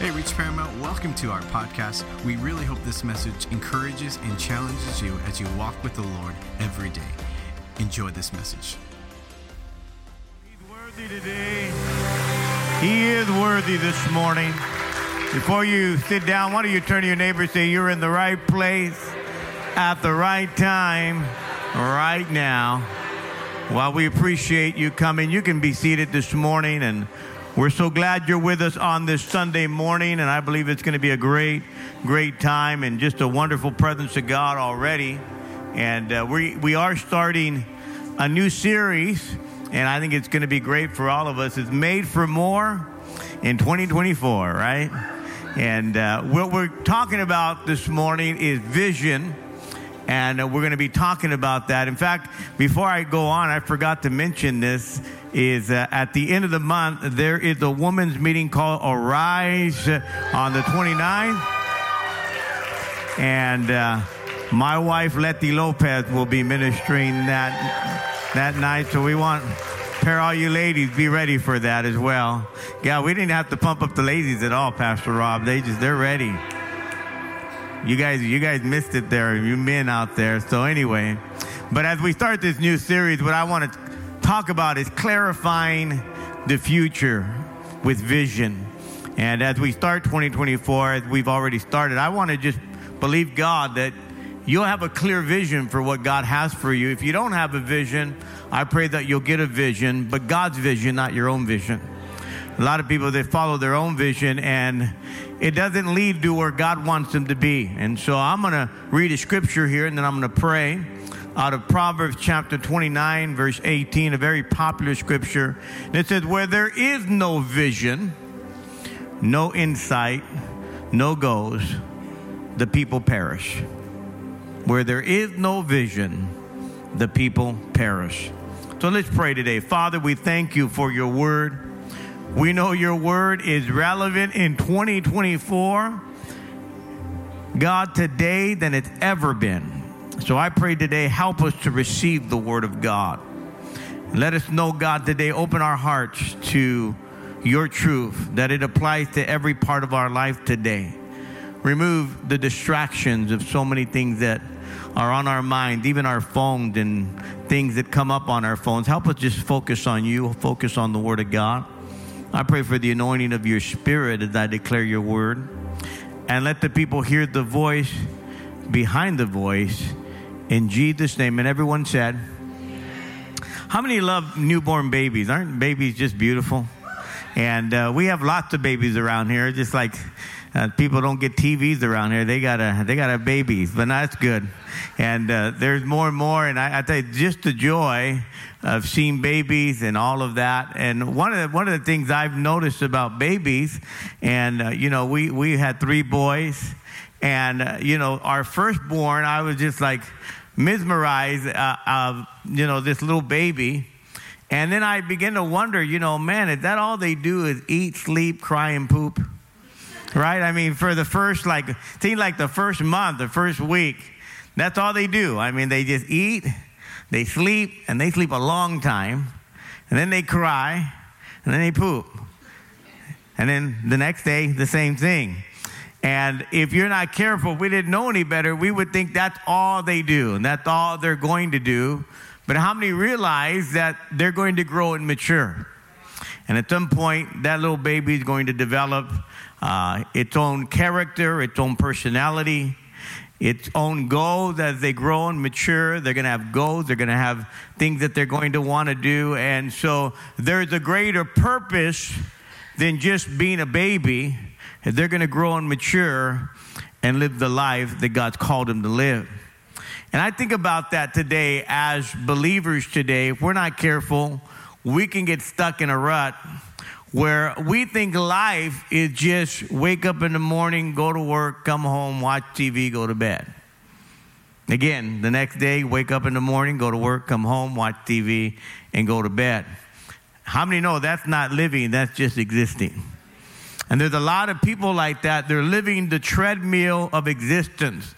Hey, Reach Paramount, welcome to our podcast. We really hope this message encourages and challenges you as you walk with the Lord every day. Enjoy this message. He's worthy today. He is worthy this morning. Before you sit down, why don't you turn to your neighbor and say, You're in the right place at the right time right now. While we appreciate you coming, you can be seated this morning and we're so glad you're with us on this Sunday morning, and I believe it's going to be a great, great time and just a wonderful presence of God already. And uh, we, we are starting a new series, and I think it's going to be great for all of us. It's Made for More in 2024, right? And uh, what we're talking about this morning is vision and uh, we're going to be talking about that. In fact, before I go on, I forgot to mention this is uh, at the end of the month there is a women's meeting called Arise on the 29th. And uh, my wife Letty Lopez will be ministering that that night, so we want pair all you ladies be ready for that as well. Yeah, we didn't have to pump up the ladies at all, Pastor Rob. They just they're ready. You guys, you guys missed it there, you men out there. So anyway, but as we start this new series, what I want to talk about is clarifying the future with vision. And as we start 2024, as we've already started, I want to just believe God that you'll have a clear vision for what God has for you. If you don't have a vision, I pray that you'll get a vision, but God's vision, not your own vision. A lot of people they follow their own vision and it doesn't lead to where God wants them to be. And so I'm going to read a scripture here and then I'm going to pray out of Proverbs chapter 29, verse 18, a very popular scripture. And it says, Where there is no vision, no insight, no goals, the people perish. Where there is no vision, the people perish. So let's pray today. Father, we thank you for your word. We know your word is relevant in 2024, God, today than it's ever been. So I pray today, help us to receive the word of God. Let us know, God, today, open our hearts to your truth, that it applies to every part of our life today. Remove the distractions of so many things that are on our mind, even our phones and things that come up on our phones. Help us just focus on you, focus on the Word of God. I pray for the anointing of your spirit as I declare your word. And let the people hear the voice behind the voice in Jesus' name. And everyone said, How many love newborn babies? Aren't babies just beautiful? And uh, we have lots of babies around here, just like uh, people don't get TVs around here. They gotta, they gotta babies, but that's good. And uh, there's more and more. And I, I tell you, just the joy of seeing babies and all of that. And one of the, one of the things I've noticed about babies, and uh, you know, we we had three boys, and uh, you know, our firstborn, I was just like mesmerized uh, of you know this little baby. And then I began to wonder, you know, man, is that all they do is eat, sleep, cry, and poop? Right? I mean, for the first, like, seemed like the first month, the first week, that's all they do. I mean, they just eat, they sleep, and they sleep a long time, and then they cry, and then they poop. And then the next day, the same thing. And if you're not careful, we didn't know any better, we would think that's all they do, and that's all they're going to do. But how many realize that they're going to grow and mature? And at some point, that little baby is going to develop uh, its own character, its own personality, its own goals as they grow and mature. They're going to have goals, they're going to have things that they're going to want to do. And so there's a greater purpose than just being a baby. They're going to grow and mature and live the life that God's called them to live. And I think about that today as believers today. If we're not careful, we can get stuck in a rut where we think life is just wake up in the morning, go to work, come home, watch TV, go to bed. Again, the next day, wake up in the morning, go to work, come home, watch TV, and go to bed. How many know that's not living, that's just existing? And there's a lot of people like that. They're living the treadmill of existence.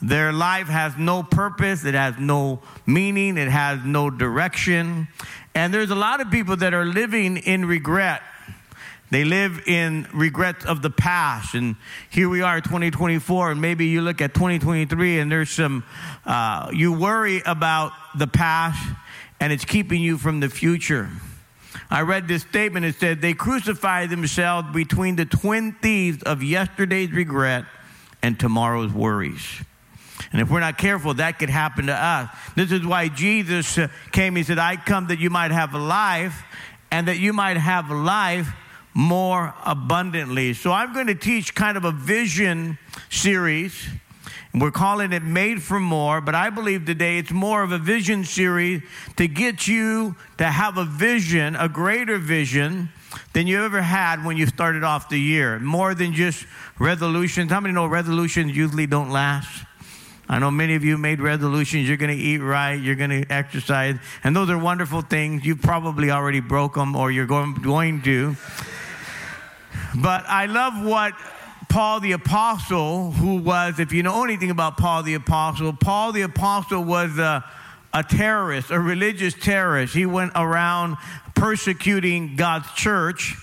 Their life has no purpose, it has no meaning, it has no direction. And there's a lot of people that are living in regret. They live in regrets of the past. And here we are, 2024, and maybe you look at 2023 and there's some, uh, you worry about the past and it's keeping you from the future. I read this statement. It said, They crucify themselves between the twin thieves of yesterday's regret and tomorrow's worries. And if we're not careful, that could happen to us. This is why Jesus uh, came. He said, I come that you might have life and that you might have life more abundantly. So I'm going to teach kind of a vision series. We're calling it Made for More, but I believe today it's more of a vision series to get you to have a vision, a greater vision than you ever had when you started off the year. More than just resolutions. How many know resolutions usually don't last? I know many of you made resolutions. You're going to eat right. You're going to exercise. And those are wonderful things. You probably already broke them or you're going, going to. But I love what Paul the Apostle, who was, if you know anything about Paul the Apostle, Paul the Apostle was a, a terrorist, a religious terrorist. He went around persecuting God's church.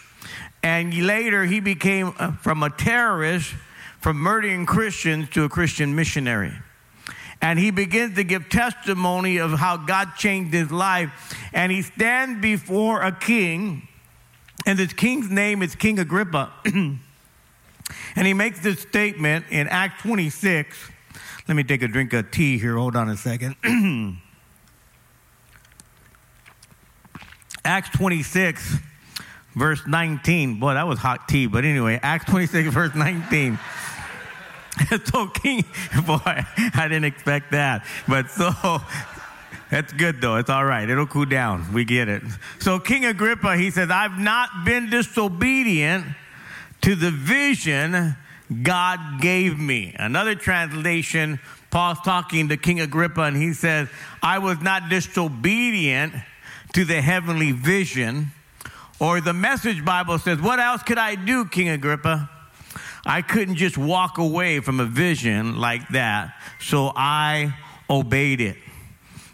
And later he became uh, from a terrorist, from murdering Christians to a Christian missionary. And he begins to give testimony of how God changed his life. And he stands before a king and this king's name is King Agrippa. and he makes this statement in Acts 26. Let me take a drink of tea here. Hold on a second. Acts 26, verse 19. Boy, that was hot tea. But anyway, Acts 26, verse 19. so King, boy, I didn't expect that. But so that's good though. It's all right. It'll cool down. We get it. So King Agrippa, he says, I've not been disobedient to the vision God gave me. Another translation, Paul's talking to King Agrippa and he says, I was not disobedient to the heavenly vision. Or the message Bible says, What else could I do, King Agrippa? I couldn't just walk away from a vision like that. So I obeyed it.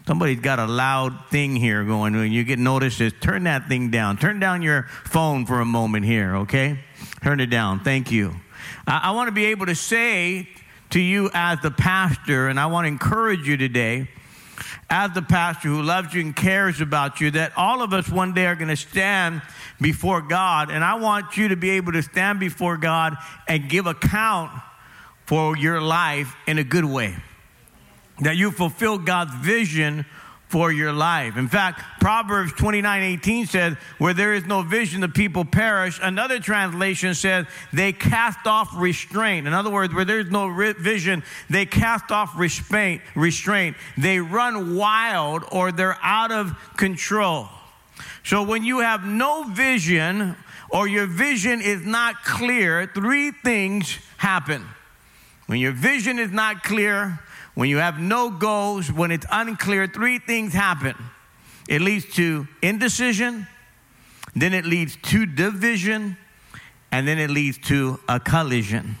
Somebody's got a loud thing here going. When you get notices, turn that thing down. Turn down your phone for a moment here, okay? Turn it down. Thank you. I, I want to be able to say to you as the pastor, and I want to encourage you today, as the pastor who loves you and cares about you, that all of us one day are going to stand before God. And I want you to be able to stand before God and give account for your life in a good way that you fulfill God's vision for your life. In fact, Proverbs 29 18 says, Where there is no vision, the people perish. Another translation says, They cast off restraint. In other words, where there's no vision, they cast off restraint. restraint. They run wild or they're out of control. So when you have no vision or your vision is not clear, three things happen. When your vision is not clear, when you have no goals, when it's unclear, three things happen. It leads to indecision, then it leads to division, and then it leads to a collision.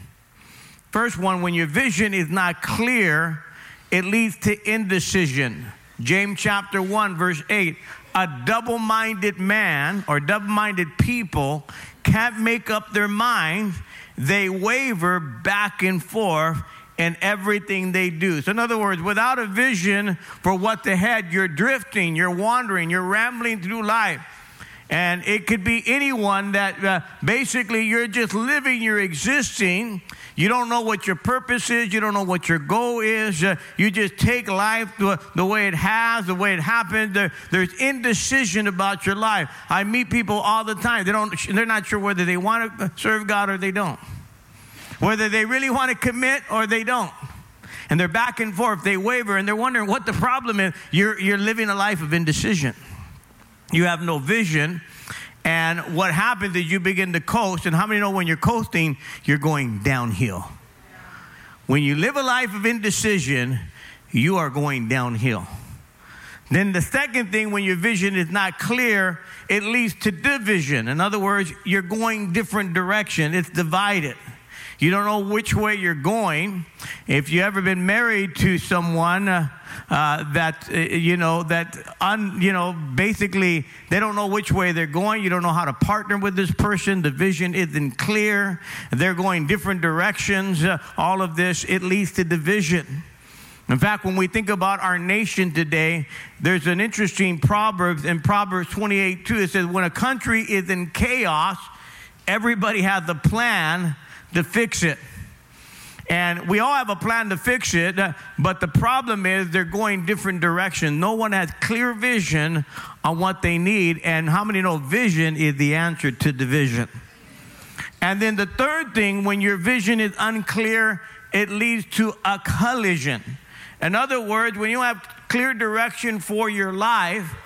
First one, when your vision is not clear, it leads to indecision. James chapter 1, verse 8 a double minded man or double minded people can't make up their minds, they waver back and forth in everything they do. So, in other words, without a vision for what's ahead, you're drifting, you're wandering, you're rambling through life. And it could be anyone that uh, basically you're just living, you're existing. You don't know what your purpose is. You don't know what your goal is. Uh, you just take life the, the, way it has, the way it happened. There, there's indecision about your life. I meet people all the time. They don't, they're not sure whether they want to serve God or they don't whether they really want to commit or they don't. And they're back and forth, they waver, and they're wondering what the problem is. You're, you're living a life of indecision. You have no vision. And what happens is you begin to coast. And how many know when you're coasting, you're going downhill? When you live a life of indecision, you are going downhill. Then the second thing, when your vision is not clear, it leads to division. In other words, you're going different direction. It's divided. You don't know which way you're going. If you ever been married to someone uh, uh, that uh, you know that un, you know basically they don't know which way they're going. You don't know how to partner with this person. The vision isn't clear. They're going different directions. Uh, all of this it leads to division. In fact, when we think about our nation today, there's an interesting proverb in Proverbs 28 2. It says, When a country is in chaos, everybody has a plan to fix it. And we all have a plan to fix it, but the problem is they're going different directions. No one has clear vision on what they need. And how many know vision is the answer to division? And then the third thing, when your vision is unclear, it leads to a collision. In other words, when you have clear direction for your life,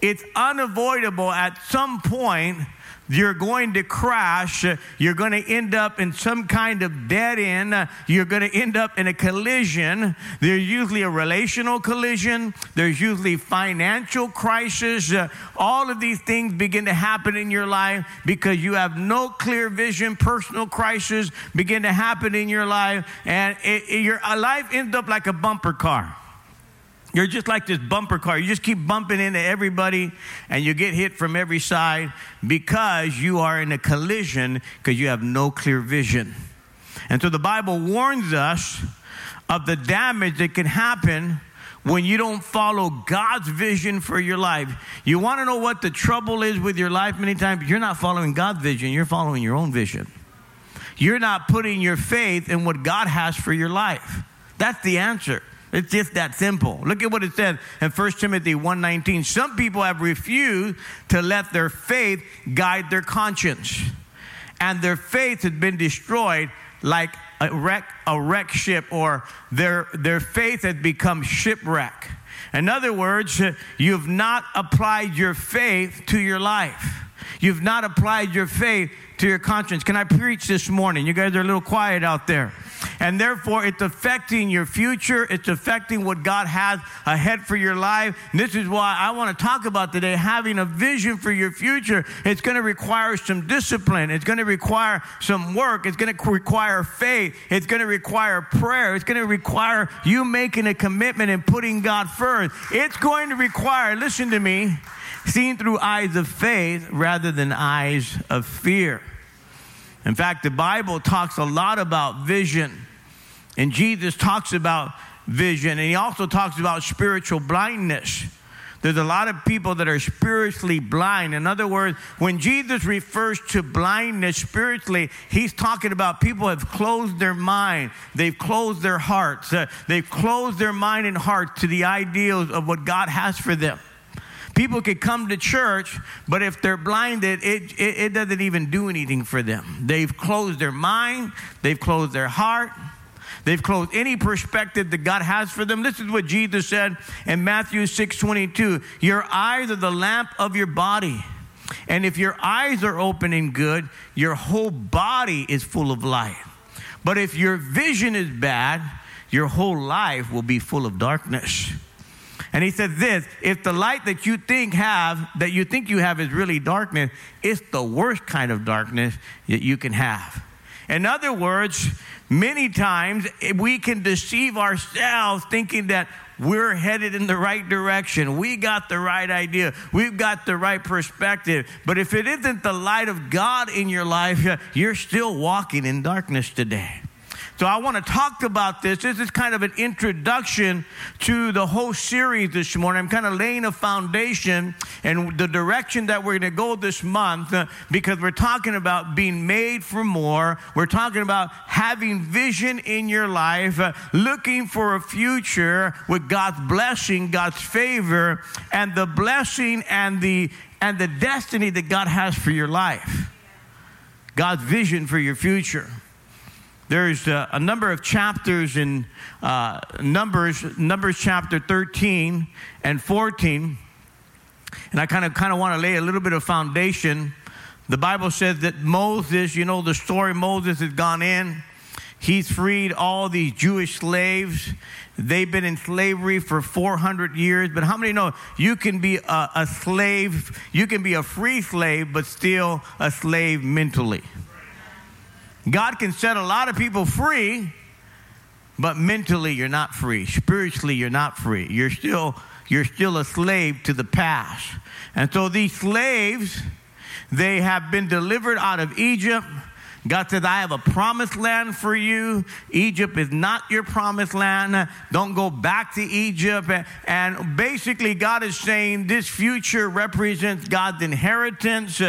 it's unavoidable at some point you're going to crash. You're going to end up in some kind of dead end. You're going to end up in a collision. There's usually a relational collision. There's usually financial crisis. all of these things begin to happen in your life because you have no clear vision. Personal crisis begin to happen in your life, and it, it, your life ends up like a bumper car. You're just like this bumper car. You just keep bumping into everybody and you get hit from every side because you are in a collision because you have no clear vision. And so the Bible warns us of the damage that can happen when you don't follow God's vision for your life. You want to know what the trouble is with your life many times? You're not following God's vision, you're following your own vision. You're not putting your faith in what God has for your life. That's the answer. It's just that simple. Look at what it says in 1 Timothy 1:19. Some people have refused to let their faith guide their conscience. And their faith has been destroyed like a wreck, a wreck ship, or their, their faith has become shipwreck. In other words, you've not applied your faith to your life. You've not applied your faith to your conscience. Can I preach this morning? You guys are a little quiet out there and therefore it's affecting your future. It's affecting what God has ahead for your life. And this is why I want to talk about today having a vision for your future. It's going to require some discipline, it's going to require some work, it's going to require faith, it's going to require prayer, it's going to require you making a commitment and putting God first. It's going to require, listen to me, seeing through eyes of faith rather than eyes of fear. In fact, the Bible talks a lot about vision, and Jesus talks about vision, and he also talks about spiritual blindness. There's a lot of people that are spiritually blind. In other words, when Jesus refers to blindness spiritually, he's talking about people have closed their mind, they've closed their hearts, uh, they've closed their mind and heart to the ideals of what God has for them. People could come to church, but if they're blinded, it, it, it doesn't even do anything for them. They've closed their mind, they've closed their heart. They've closed any perspective that God has for them. This is what Jesus said in Matthew 6 22. Your eyes are the lamp of your body. And if your eyes are open and good, your whole body is full of light. But if your vision is bad, your whole life will be full of darkness. And he said this, if the light that you think have, that you think you have is really darkness, it's the worst kind of darkness that you can have. In other words, many times eh, we can deceive ourselves thinking that we're headed in the right direction. We got the right idea. We've got the right perspective. But if it isn't the light of God in your life, you're still walking in darkness today. So I want to talk about this. This is kind of an introduction to the whole series this morning. I'm kind of laying a foundation and the direction that we're going to go this month uh, because we're talking about being made for more. We're talking about having vision in your life, uh, looking for a future with God's blessing, God's favor, and the blessing and the and the destiny that God has for your life. God's vision for your future. There's a, a number of chapters in uh, Numbers, Numbers chapter 13 and 14, and I kind of kind of want to lay a little bit of foundation. The Bible says that Moses, you know the story, Moses has gone in. He's freed all these Jewish slaves. They've been in slavery for 400 years. But how many know you can be a, a slave, you can be a free slave, but still a slave mentally? God can set a lot of people free, but mentally you're not free. Spiritually you're not free. You're still you're still a slave to the past. And so these slaves they have been delivered out of Egypt God says, I have a promised land for you. Egypt is not your promised land. Don't go back to Egypt. And basically, God is saying this future represents God's inheritance.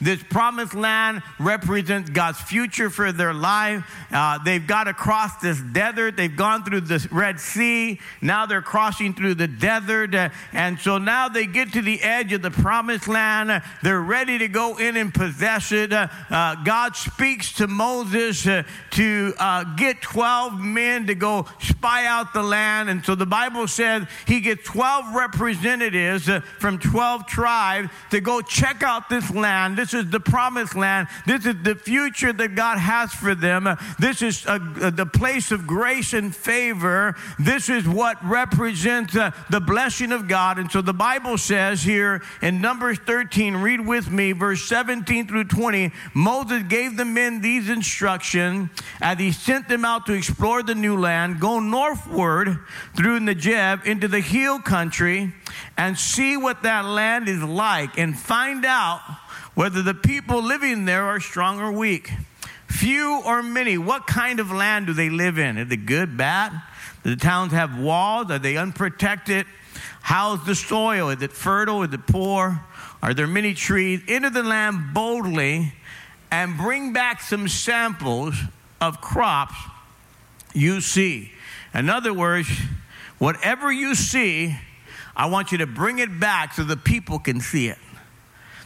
This promised land represents God's future for their life. Uh, they've got to cross this desert. They've gone through the Red Sea. Now they're crossing through the desert. And so now they get to the edge of the promised land. They're ready to go in and possess it. Uh, God speaks speaks to Moses uh, to uh, get 12 men to go spy out the land. And so the Bible says he gets 12 representatives uh, from 12 tribes to go check out this land. This is the promised land. This is the future that God has for them. This is uh, the place of grace and favor. This is what represents uh, the blessing of God. And so the Bible says here in Numbers 13, read with me, verse 17 through 20, Moses gave the men these instructions as he sent them out to explore the new land go northward through Negev into the hill country and see what that land is like and find out whether the people living there are strong or weak. Few or many, what kind of land do they live in? Is it good, bad? Do the towns have walls? Are they unprotected? How's the soil? Is it fertile? Is it poor? Are there many trees? Enter the land boldly and bring back some samples of crops you see. In other words, whatever you see, I want you to bring it back so the people can see it.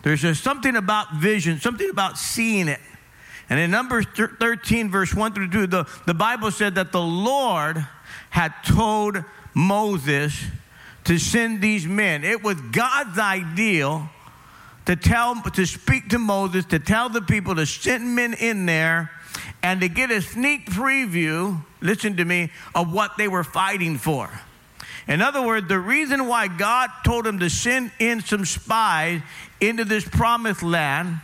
There's just something about vision, something about seeing it. And in Numbers 13, verse 1 through 2, the, the Bible said that the Lord had told Moses to send these men. It was God's ideal to tell to speak to Moses to tell the people to send men in there and to get a sneak preview listen to me of what they were fighting for. In other words the reason why God told him to send in some spies into this promised land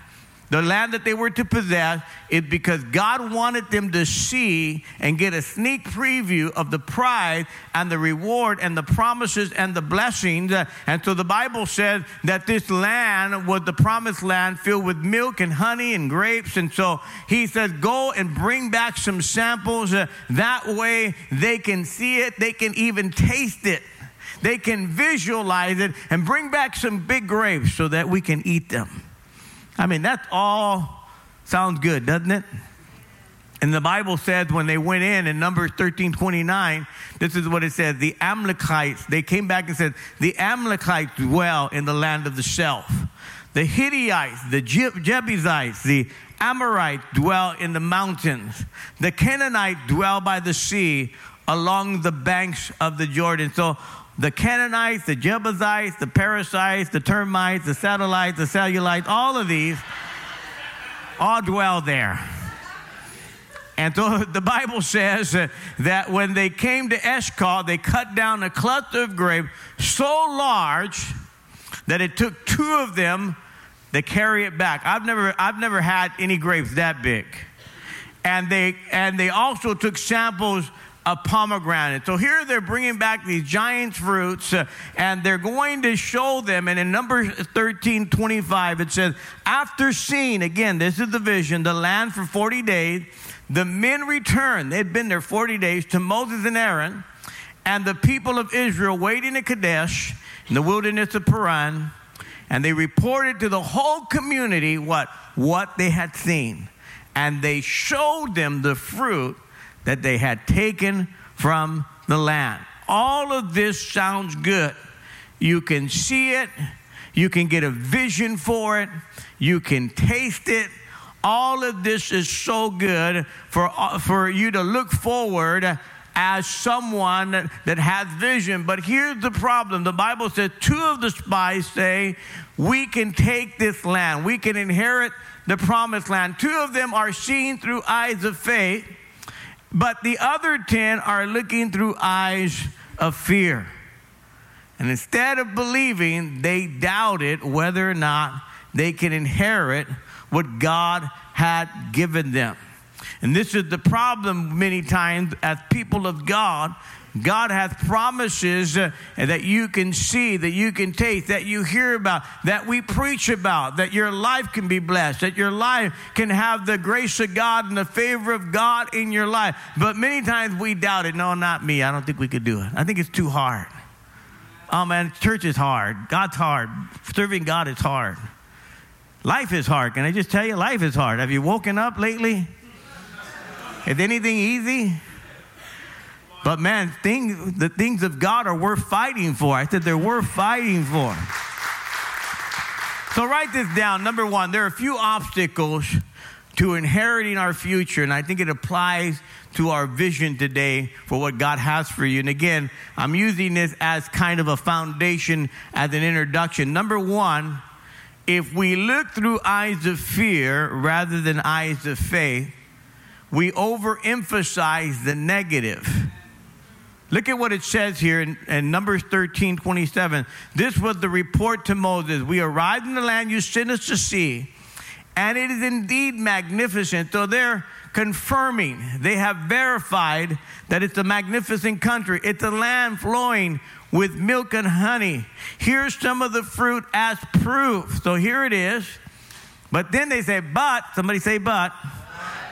the land that they were to possess is because God wanted them to see and get a sneak preview of the prize and the reward and the promises and the blessings. And so the Bible says that this land was the promised land filled with milk and honey and grapes. And so he says, Go and bring back some samples. That way they can see it, they can even taste it. They can visualize it and bring back some big grapes so that we can eat them. I mean, that all sounds good, doesn't it? And the Bible says when they went in in Numbers 13 29, this is what it says the Amalekites, they came back and said, the Amalekites dwell in the land of the shelf. The Hittites, the Jebusites, the Amorites dwell in the mountains. The Canaanites dwell by the sea along the banks of the Jordan. So the Canaanites, the Jebusites, the Perizzites, the termites, the satellites, the cellulites, all of these all dwell there. And so the Bible says that when they came to Eshcol, they cut down a cluster of grapes so large that it took two of them to carry it back. I've never, I've never had any grapes that big. And they, and they also took samples a pomegranate. So here they're bringing back these giant fruits uh, and they're going to show them. And in number 13 25, it says, After seeing, again, this is the vision, the land for 40 days, the men returned. They'd been there 40 days to Moses and Aaron and the people of Israel waiting at Kadesh in the wilderness of Paran. And they reported to the whole community what? What they had seen. And they showed them the fruit that they had taken from the land. All of this sounds good. You can see it, you can get a vision for it, you can taste it. All of this is so good for, uh, for you to look forward as someone that, that has vision. But here's the problem the Bible says two of the spies say, We can take this land, we can inherit the promised land. Two of them are seen through eyes of faith. But the other 10 are looking through eyes of fear. And instead of believing, they doubted whether or not they can inherit what God had given them. And this is the problem many times as people of God. God hath promises that you can see, that you can take, that you hear about, that we preach about, that your life can be blessed, that your life can have the grace of God and the favor of God in your life. But many times we doubt it. No, not me. I don't think we could do it. I think it's too hard. Oh man, church is hard. God's hard. Serving God is hard. Life is hard. Can I just tell you, life is hard. Have you woken up lately? Is anything easy? But man, things, the things of God are worth fighting for. I said they're worth fighting for. So write this down. Number one, there are a few obstacles to inheriting our future, and I think it applies to our vision today for what God has for you. And again, I'm using this as kind of a foundation, as an introduction. Number one, if we look through eyes of fear rather than eyes of faith, we overemphasize the negative. Look at what it says here in, in, Numbers 13 27. This was the report to Moses. We arrived in the land you sent us to see, and it is indeed magnificent. So they're confirming, they have verified that it's a magnificent country. It's a land flowing with milk and honey. Here's some of the fruit as proof. So here it is. But then they say, but, somebody say, but,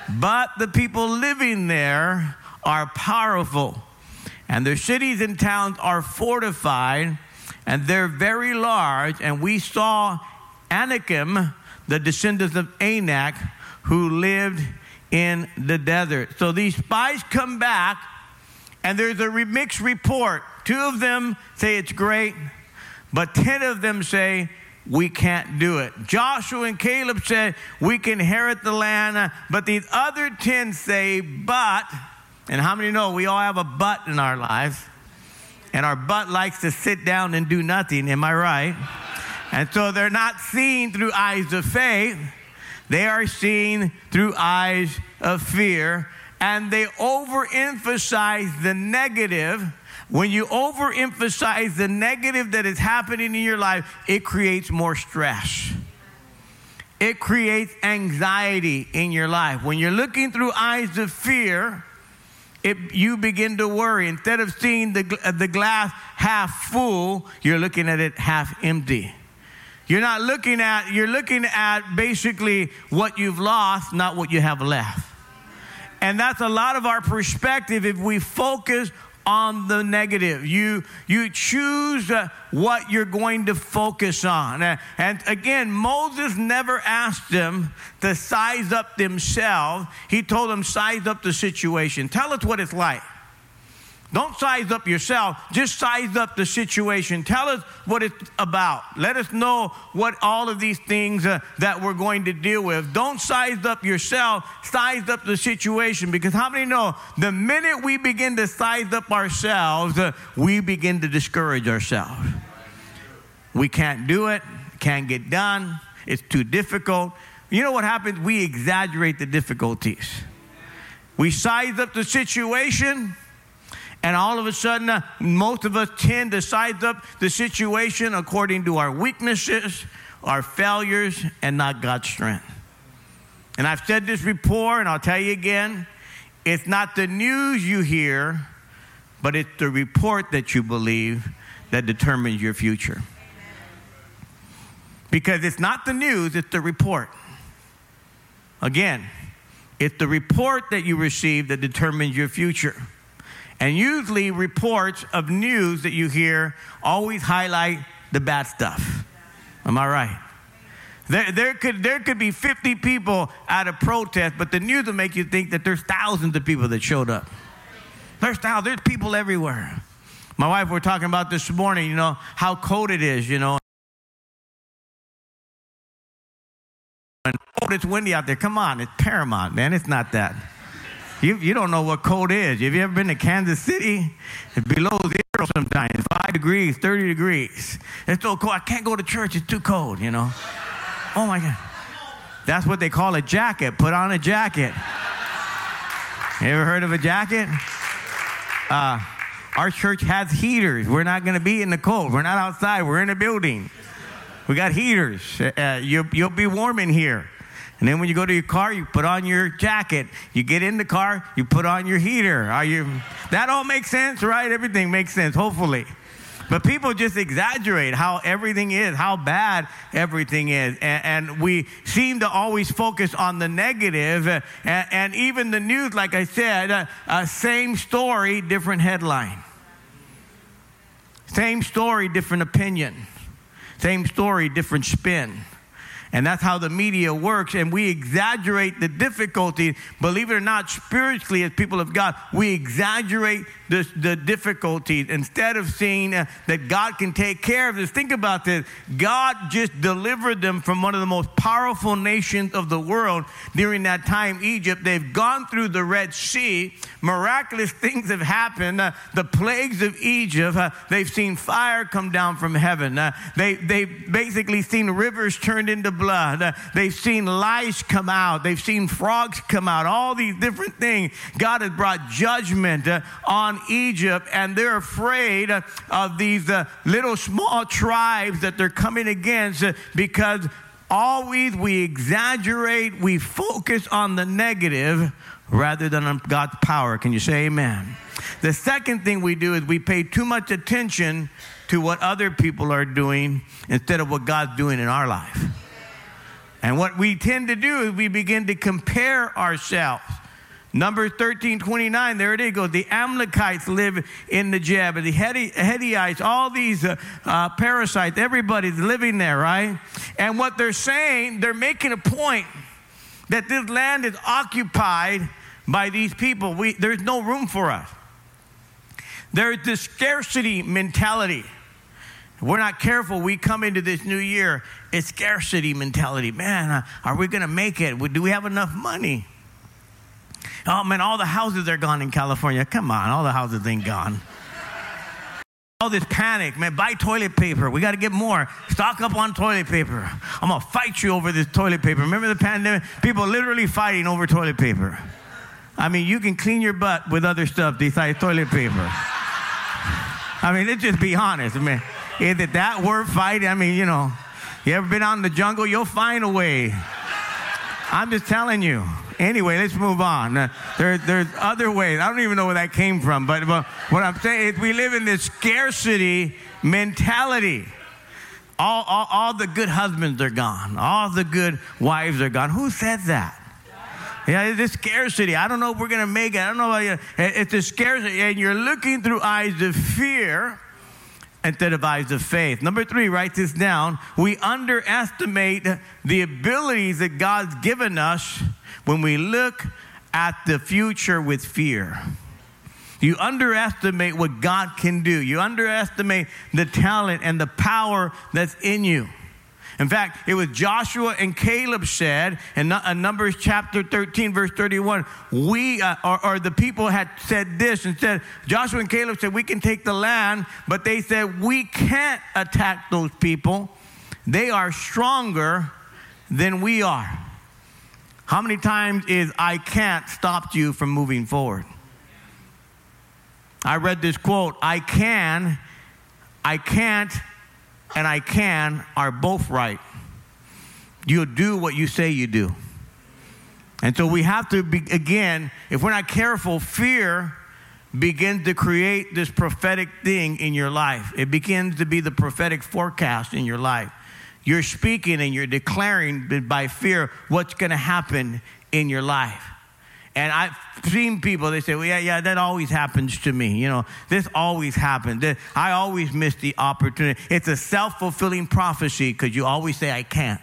but the people living there are powerful and their cities and towns are fortified, and they're very large. And we saw Anakim, the descendants of Anak, who lived in the desert. So these spies come back, and there's a mixed report. Two of them say it's great, but 10 of them say, we can't do it. Joshua and Caleb said, we can inherit the land, but these other 10 say, but and how many know we all have a butt in our lives? And our butt likes to sit down and do nothing. Am I right? And so they're not seen through eyes of faith, they are seen through eyes of fear. And they overemphasize the negative. When you overemphasize the negative that is happening in your life, it creates more stress. It creates anxiety in your life. When you're looking through eyes of fear, it, you begin to worry. Instead of seeing the, the glass half full, you're looking at it half empty. You're not looking at, you're looking at basically what you've lost, not what you have left. And that's a lot of our perspective if we focus on the negative. You, you choose uh, what you're going to focus on. Uh, and again, Moses never asked them to size up themselves. He told them, size up the situation. Tell us what it's like. Don't size up yourself, just size up the situation. Tell us what it's about. Let us know what all of these things uh, that we're going to deal with. Don't size up yourself, size up the situation because how many know the minute we begin to size up ourselves, uh, we begin to discourage ourselves. We can't do it, can't get done, it's too difficult. You know what happens? We exaggerate the difficulties. We size up the situation and all of a sudden, uh, most of us tend to size up the situation according to our weaknesses, our failures, and not God's strength. And I've said this before, and I'll tell you again it's not the news you hear, but it's the report that you believe that determines your future. Because it's not the news, it's the report. Again, it's the report that you receive that determines your future. And usually, reports of news that you hear always highlight the bad stuff. Am I right? There, there, could, there could be 50 people at a protest, but the news will make you think that there's thousands of people that showed up. There's thousands, there's people everywhere. My wife, we're talking about this morning, you know, how cold it is, you know. And oh, it's windy out there. Come on, it's paramount, man. It's not that. You, you don't know what cold is. Have you ever been to Kansas City? It's below zero sometimes, five degrees, 30 degrees. It's so cold. I can't go to church. It's too cold, you know. Oh my God. That's what they call a jacket. Put on a jacket. You ever heard of a jacket? Uh, our church has heaters. We're not going to be in the cold. We're not outside. We're in a building. We got heaters. Uh, you'll, you'll be warm in here. And then when you go to your car, you put on your jacket. You get in the car, you put on your heater. Are you That all makes sense, right? Everything makes sense, hopefully. But people just exaggerate how everything is, how bad everything is. And, and we seem to always focus on the negative. And, and even the news, like I said, uh, uh, same story, different headline. Same story, different opinion. Same story, different spin. And that's how the media works. And we exaggerate the difficulty. Believe it or not, spiritually, as people of God, we exaggerate the, the difficulties instead of seeing uh, that God can take care of this. Think about this God just delivered them from one of the most powerful nations of the world during that time, Egypt. They've gone through the Red Sea. Miraculous things have happened. Uh, the plagues of Egypt, uh, they've seen fire come down from heaven. Uh, they, they've basically seen rivers turned into blood. Uh, they've seen lice come out. They've seen frogs come out. All these different things. God has brought judgment uh, on Egypt, and they're afraid of these uh, little small tribes that they're coming against uh, because always we exaggerate, we focus on the negative rather than on God's power. Can you say amen? The second thing we do is we pay too much attention to what other people are doing instead of what God's doing in our life. And what we tend to do is we begin to compare ourselves. Number 13, 29, there it goes. The Amalekites live in the Jeb, the Hittites, all these uh, uh, parasites, everybody's living there, right? And what they're saying, they're making a point that this land is occupied by these people. We, there's no room for us. There's this scarcity mentality. We're not careful, we come into this new year, it's scarcity mentality. Man, are we going to make it? Do we have enough money? Oh man, all the houses are gone in California. Come on, all the houses ain't gone. All this panic, man, buy toilet paper. We got to get more. Stock up on toilet paper. I'm going to fight you over this toilet paper. Remember the pandemic? People literally fighting over toilet paper. I mean, you can clean your butt with other stuff besides toilet paper. I mean, let's just be honest. I mean, is it that worth fighting? I mean, you know, you ever been out in the jungle? You'll find a way. I'm just telling you. Anyway, let's move on. Uh, there, there's other ways. I don't even know where that came from, but, but what I'm saying is we live in this scarcity mentality. All, all, all the good husbands are gone. All the good wives are gone. Who said that? Yeah, this scarcity. I don't know if we're going to make it. I don't know. It's a scarcity. And you're looking through eyes of fear instead of eyes of faith. Number three, write this down. We underestimate the abilities that God's given us when we look at the future with fear. You underestimate what God can do. You underestimate the talent and the power that's in you. In fact, it was Joshua and Caleb said in uh, Numbers chapter 13, verse 31, we, uh, or, or, the people had said this and said, Joshua and Caleb said, we can take the land, but they said, we can't attack those people. They are stronger than we are. How many times is I can't stopped you from moving forward? I read this quote I can, I can't, and I can are both right. You'll do what you say you do. And so we have to, be, again, if we're not careful, fear begins to create this prophetic thing in your life. It begins to be the prophetic forecast in your life. You're speaking and you're declaring by fear what's going to happen in your life. And I've seen people, they say, well, yeah, yeah, that always happens to me. You know, this always happens. I always miss the opportunity. It's a self fulfilling prophecy because you always say, I can't.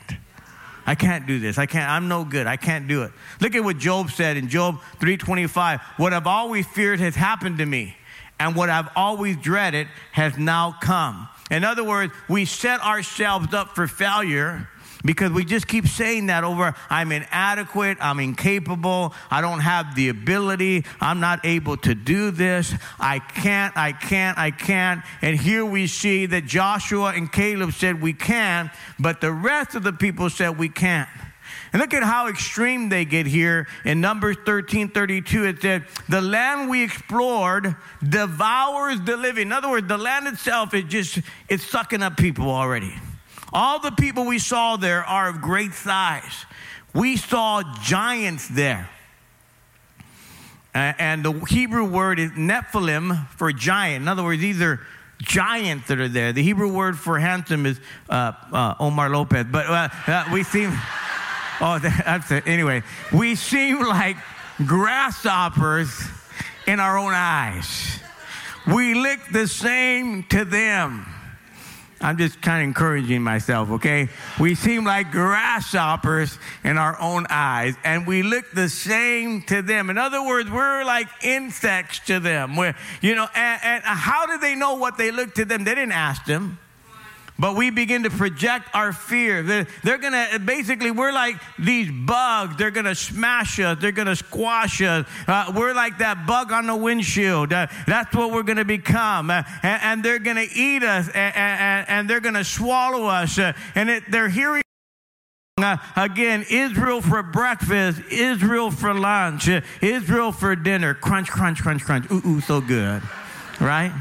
I can't do this. I can't. I'm no good. I can't do it. Look at what Job said in Job 3:25. What I've always feared has happened to me, and what I've always dreaded has now come. In other words, we set ourselves up for failure because we just keep saying that over I'm inadequate, I'm incapable, I don't have the ability, I'm not able to do this, I can't, I can't, I can't. And here we see that Joshua and Caleb said we can, but the rest of the people said we can't. And look at how extreme they get here. In Numbers 13 32, it said, The land we explored devours the living. In other words, the land itself is just, it's sucking up people already. All the people we saw there are of great size. we saw giants there. And the Hebrew word is Nephilim for giant. In other words, these are giants that are there. The Hebrew word for handsome is uh, uh, Omar Lopez. But uh, uh we seem, oh, that's it. Anyway, we seem like grasshoppers in our own eyes. We look the same to them. I'm just kind of encouraging myself, okay? We seem like grasshoppers in our own eyes, and we look the same to them. In other words, we're like insects to them. We're, you know, and, and how do they know what they look to them? They didn't ask them. But we begin to project our fear. They're, going to, basically, we're like these bugs. They're going to smash us. They're going to squash us. Uh, we're like that bug on the windshield. Uh, that's what we're going to become. Uh, and, and, they're going to eat us and, and, and they're going to swallow us. Uh, and it, they're hearing. Uh, again, Israel for breakfast, Israel for lunch, uh, Israel for dinner. Crunch, crunch, crunch, crunch. Ooh, ooh, so good. Right?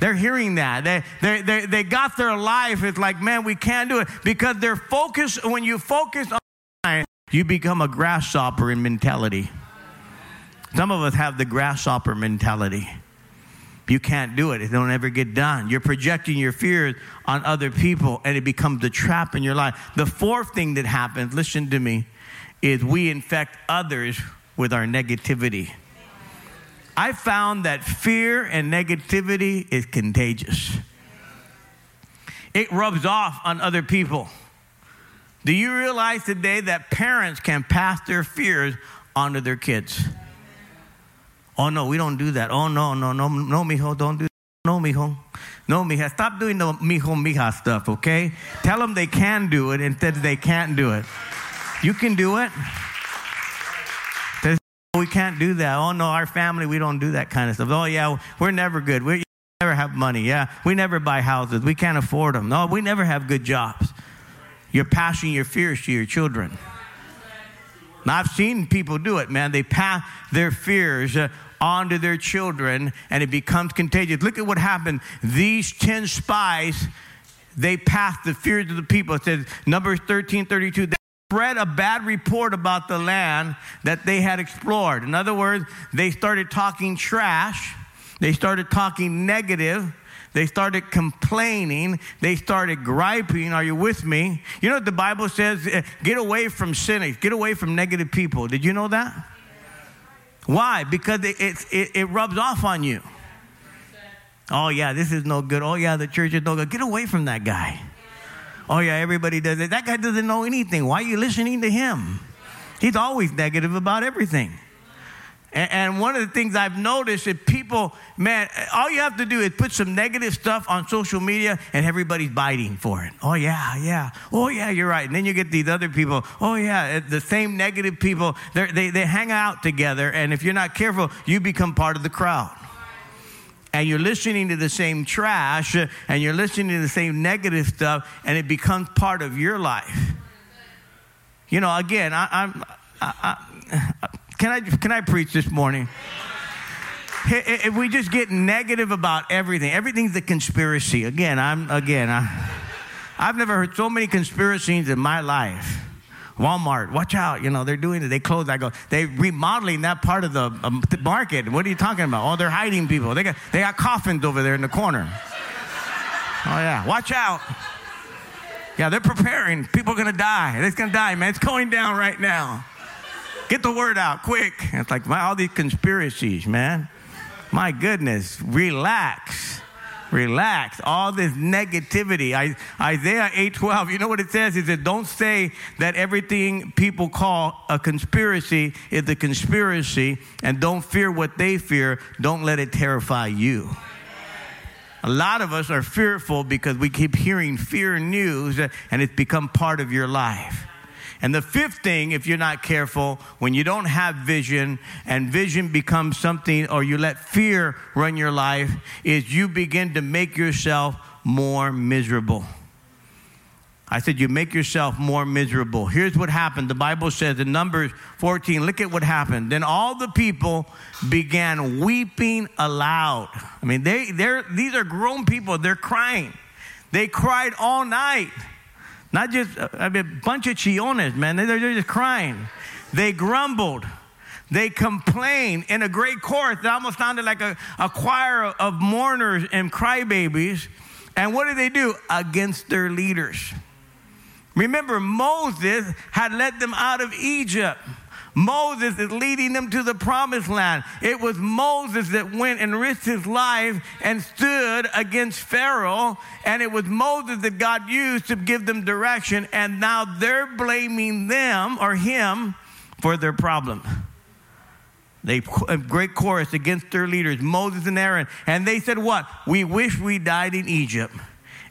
They're hearing that. They, they, they, they got their life. It's like, man, we can't do it because they're focused. When you focus on you become a grasshopper in mentality. Some of us have the grasshopper mentality. You can't do it. It don't ever get done. You're projecting your fears on other people and it becomes a trap in your life. The fourth thing that happens, listen to me, is we infect others with our negativity. I found that fear and negativity is contagious. It rubs off on other people. Do you realize today that parents can pass their fears onto their kids? Oh no, we don't do that. Oh no, no, no, no, mijo, don't do that. No, mijo. No, mija. Stop doing the mijo, mija stuff, okay? Tell them they can do it instead they can't do it. You can do it. We can't do that. Oh, no, our family, we don't do that kind of stuff. Oh, yeah, we're never good. We never have money. Yeah, we never buy houses. We can't afford them. No, we never have good jobs. You're passing your fears to your children. Now, I've seen people do it, man. They pass their fears uh, onto their children and it becomes contagious. Look at what happened. These 10 spies, they passed the fears of the people. It says, Numbers 13 32 spread a bad report about the land that they had explored. In other words, they started talking trash, they started talking negative. They started complaining. They started griping. Are you with me? You know what the Bible says? Eh, get away from sinners. Get away from negative people. Did you know that? Why? Because it, it, it, it rubs off on you. Oh, yeah, this is no good. Oh, yeah, the church is no good. Get away from that guy. Oh, yeah, everybody does it. That guy doesn't know anything. Why are you listening to him? He's always negative about everything. And, one of the things I've noticed is people, man, all you have to do is put some negative stuff on social media and everybody's biting for it. Oh, yeah, yeah. Oh, yeah, you're right. And then you get these other people. Oh, yeah, eh, the same negative people. They, they hang out together. And if you're not careful, you become part of the crowd and you're listening to the same trash and you're listening to the same negative stuff and it becomes part of your life. You know again I, am can i can i preach this morning? If we just get negative about everything. Everything's a conspiracy. Again i'm again I, i've never heard so many conspiracies in my life Walmart, watch out. You know, they're doing it. They close. I go, they remodeling that part of the um, market. What are you talking about? Oh, they're hiding people. They got, they got coffins over there in the corner. Oh, yeah. Watch out. Yeah, they're preparing. People are going to die. It's going to die, man. It's going down right now. Get the word out quick. It's like all these conspiracies, man. My goodness. Relax relax. All this negativity. I, Isaiah 8:12, you know what it says? It said, Don't say that everything people call a conspiracy is a conspiracy, and don't fear what they fear. Don't let it terrify you. A lot of us are fearful because we keep hearing fear news and it's become part of your life. And the fifth thing, if you're not careful, when you don't have vision and vision becomes something or you let fear run your life, is you begin to make yourself more miserable. I said, You make yourself more miserable. Here's what happened. The Bible says in Numbers 14, look at what happened. Then all the people began weeping aloud. I mean, they, they're, these are grown people, they're crying. They cried all night. Not just I mean, a bunch of chiones, man. They're, they're just crying. They grumbled. They complained in a great chorus that almost sounded like a, a choir of mourners and crybabies. And what did they do? Against their leaders. Remember, Moses had led them out of Egypt. Moses is leading them to the promised land. It was Moses that went and risked his life and stood against Pharaoh. And it was Moses that God used to give them direction. And now they're blaming them or him for their problem. They a great chorus against their leaders, Moses and Aaron. And they said, What? We wish we died in Egypt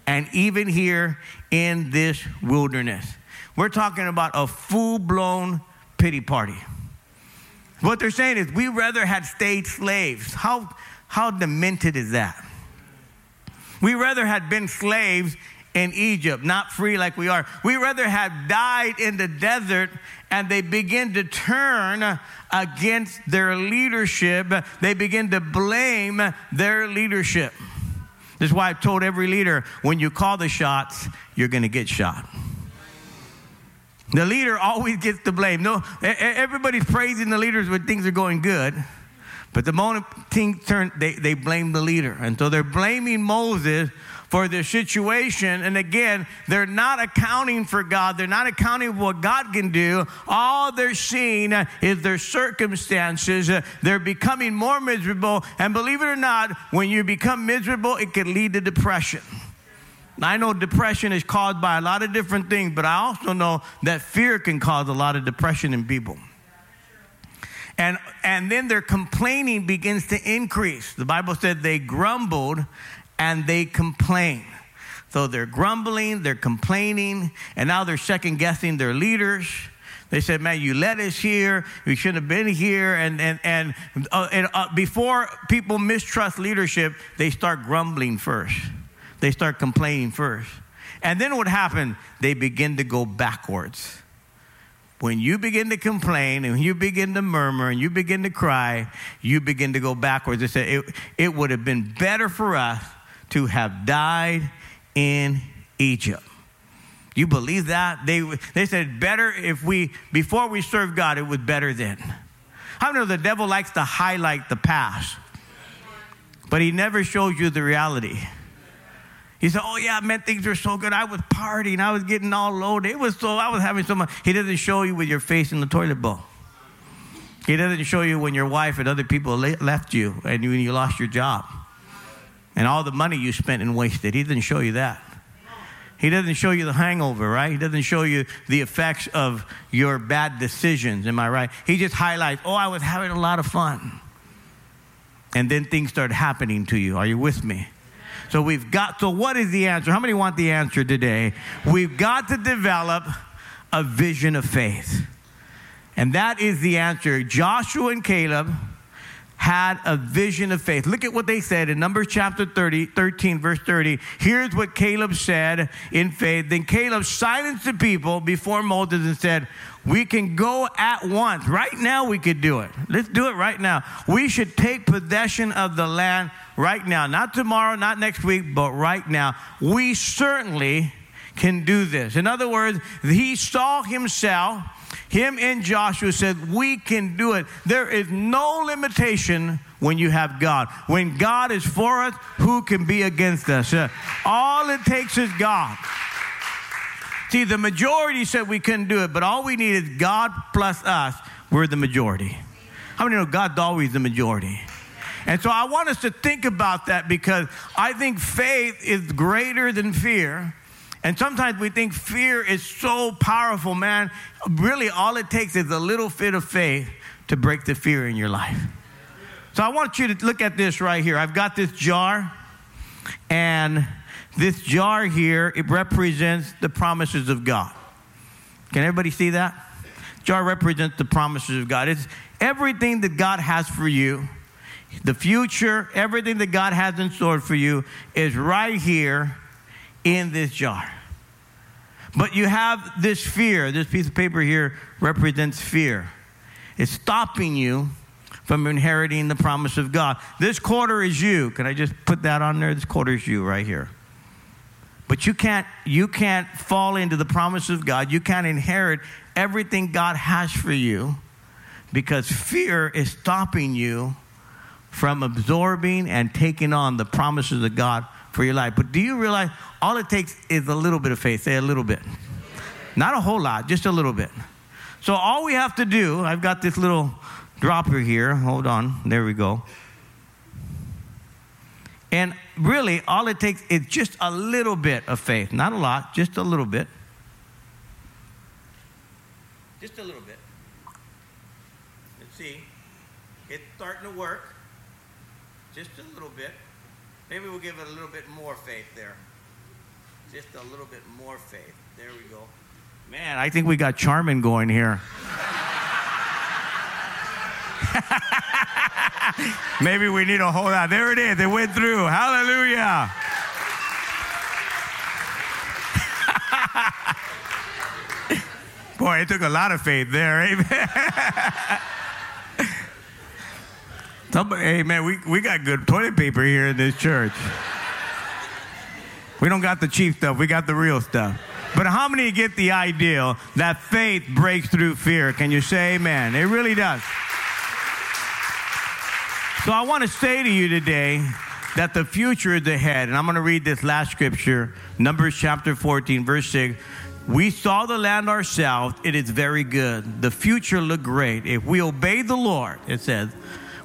and even here in this wilderness. We're talking about a full blown pity party. What they're saying is, we rather had stayed slaves. How, how demented is that? We rather had been slaves in Egypt, not free like we are. We rather had died in the desert and they begin to turn against their leadership. They begin to blame their leadership. This is why I've told every leader when you call the shots, you're going to get shot. The leader always gets the blame. No, everybody's praising the leaders when things are going good. But the moment things turn, they, they blame the leader. And so they're blaming Moses for their situation. And again, they're not accounting for God. They're not accounting for what God can do. All they're seeing is their circumstances. They're becoming more miserable. And believe it or not, when you become miserable, it can lead to depression. I know depression is caused by a lot of different things, but I also know that fear can cause a lot of depression in people. And, and then their complaining begins to increase. The Bible said they grumbled and they complained. So they're grumbling, they're complaining, and now they're second guessing their leaders. They said, "Man, you led us here. We shouldn't have been here." And and and, uh, and uh, before people mistrust leadership, they start grumbling first. They start complaining first. And then what happened? They begin to go backwards. When you begin to complain and you begin to murmur and you begin to cry, you begin to go backwards. They said, it, it would have been better for us to have died in Egypt. You believe that? They, they said, better if we, before we served God, it was better then. How know the devil likes to highlight the past, but he never shows you the reality. He said, Oh, yeah, man, things were so good. I was partying. I was getting all loaded. It was so, I was having so much. He doesn't show you with your face in the toilet bowl. He doesn't show you when your wife and other people left you and when you lost your job and all the money you spent and wasted. He doesn't show you that. He doesn't show you the hangover, right? He doesn't show you the effects of your bad decisions. Am I right? He just highlights, Oh, I was having a lot of fun. And then things start happening to you. Are you with me? So we've got, so what is the answer? How many want the answer today? We've got to develop a vision of faith. And that is the answer. Joshua and Caleb had a vision of faith. Look at what they said in Numbers chapter 30, 13, verse 30. Here's what Caleb said in faith. Then Caleb silenced the people before Moses and said, We can go at once. Right now, we could do it. Let's do it right now. We should take possession of the land right now. Not tomorrow, not next week, but right now. We certainly can do this. In other words, he saw himself him and Joshua said, We can do it. There is no limitation when you have God. When God is for us, who can be against us? Uh, all it takes is God. See, the majority said we couldn't do it, but all we need is God plus us. We're the majority. How many know God's always the majority? And so I want us to think about that because I think faith is greater than fear. And sometimes we think fear is so powerful, man. Really, all it takes is a little fit of faith to break the fear in your life. So I want you to look at this right here. I've got this jar, and this jar here, it represents the promises of God. Can everybody see that? Jar represents the promises of God. It's everything that God has for you. The future, everything that God has in store for you is right here in this jar. But you have this fear. This piece of paper here represents fear. It's stopping you from inheriting the promise of God. This quarter is you. Can I just put that on there? This quarter is you right here. But you can't, you can't fall into the promises of God. You can't inherit everything God has for you because fear is stopping you from absorbing and taking on the promises of God for your life. But do you realize all it takes is a little bit of faith? Say a little bit. Not a whole lot, just a little bit. So all we have to do, I've got this little dropper here. Hold on. There we go. And really, all it takes is just a little bit of faith. Not a lot, just a little bit. Just a little bit. Let's see. It's starting to work. Just a little bit. Maybe we'll give it a little bit more faith there. Just a little bit more faith. There we go. Man, I think we got Charmin going here. Maybe we need a hold out. There it is. They went through. Hallelujah. Boy, it took a lot of faith there. Amen. Somebody, hey man, we, we got good toilet paper here in this church. We don't got the cheap stuff, we got the real stuff. But how many get the idea that faith breaks through fear? Can you say amen? It really does. So I want to say to you today that the future is ahead. And I'm going to read this last scripture, Numbers chapter 14, verse 6. We saw the land ourselves. It is very good. The future look great. If we obey the Lord, it says,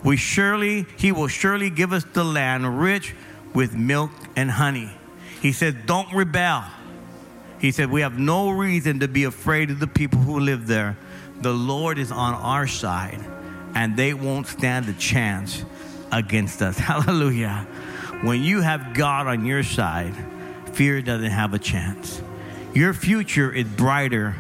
we surely, he will surely give us the land rich with milk and honey. He said, don't rebel. He said, we have no reason to be afraid of the people who live there. The Lord is on our side and they won't stand a chance against us. Hallelujah. When you have God on your side, fear doesn't have a chance. Your future is brighter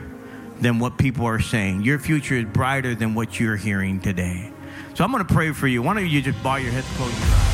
than what people are saying. Your future is brighter than what you're hearing today. So I'm going to pray for you. Why don't you just bow your heads, close your eyes?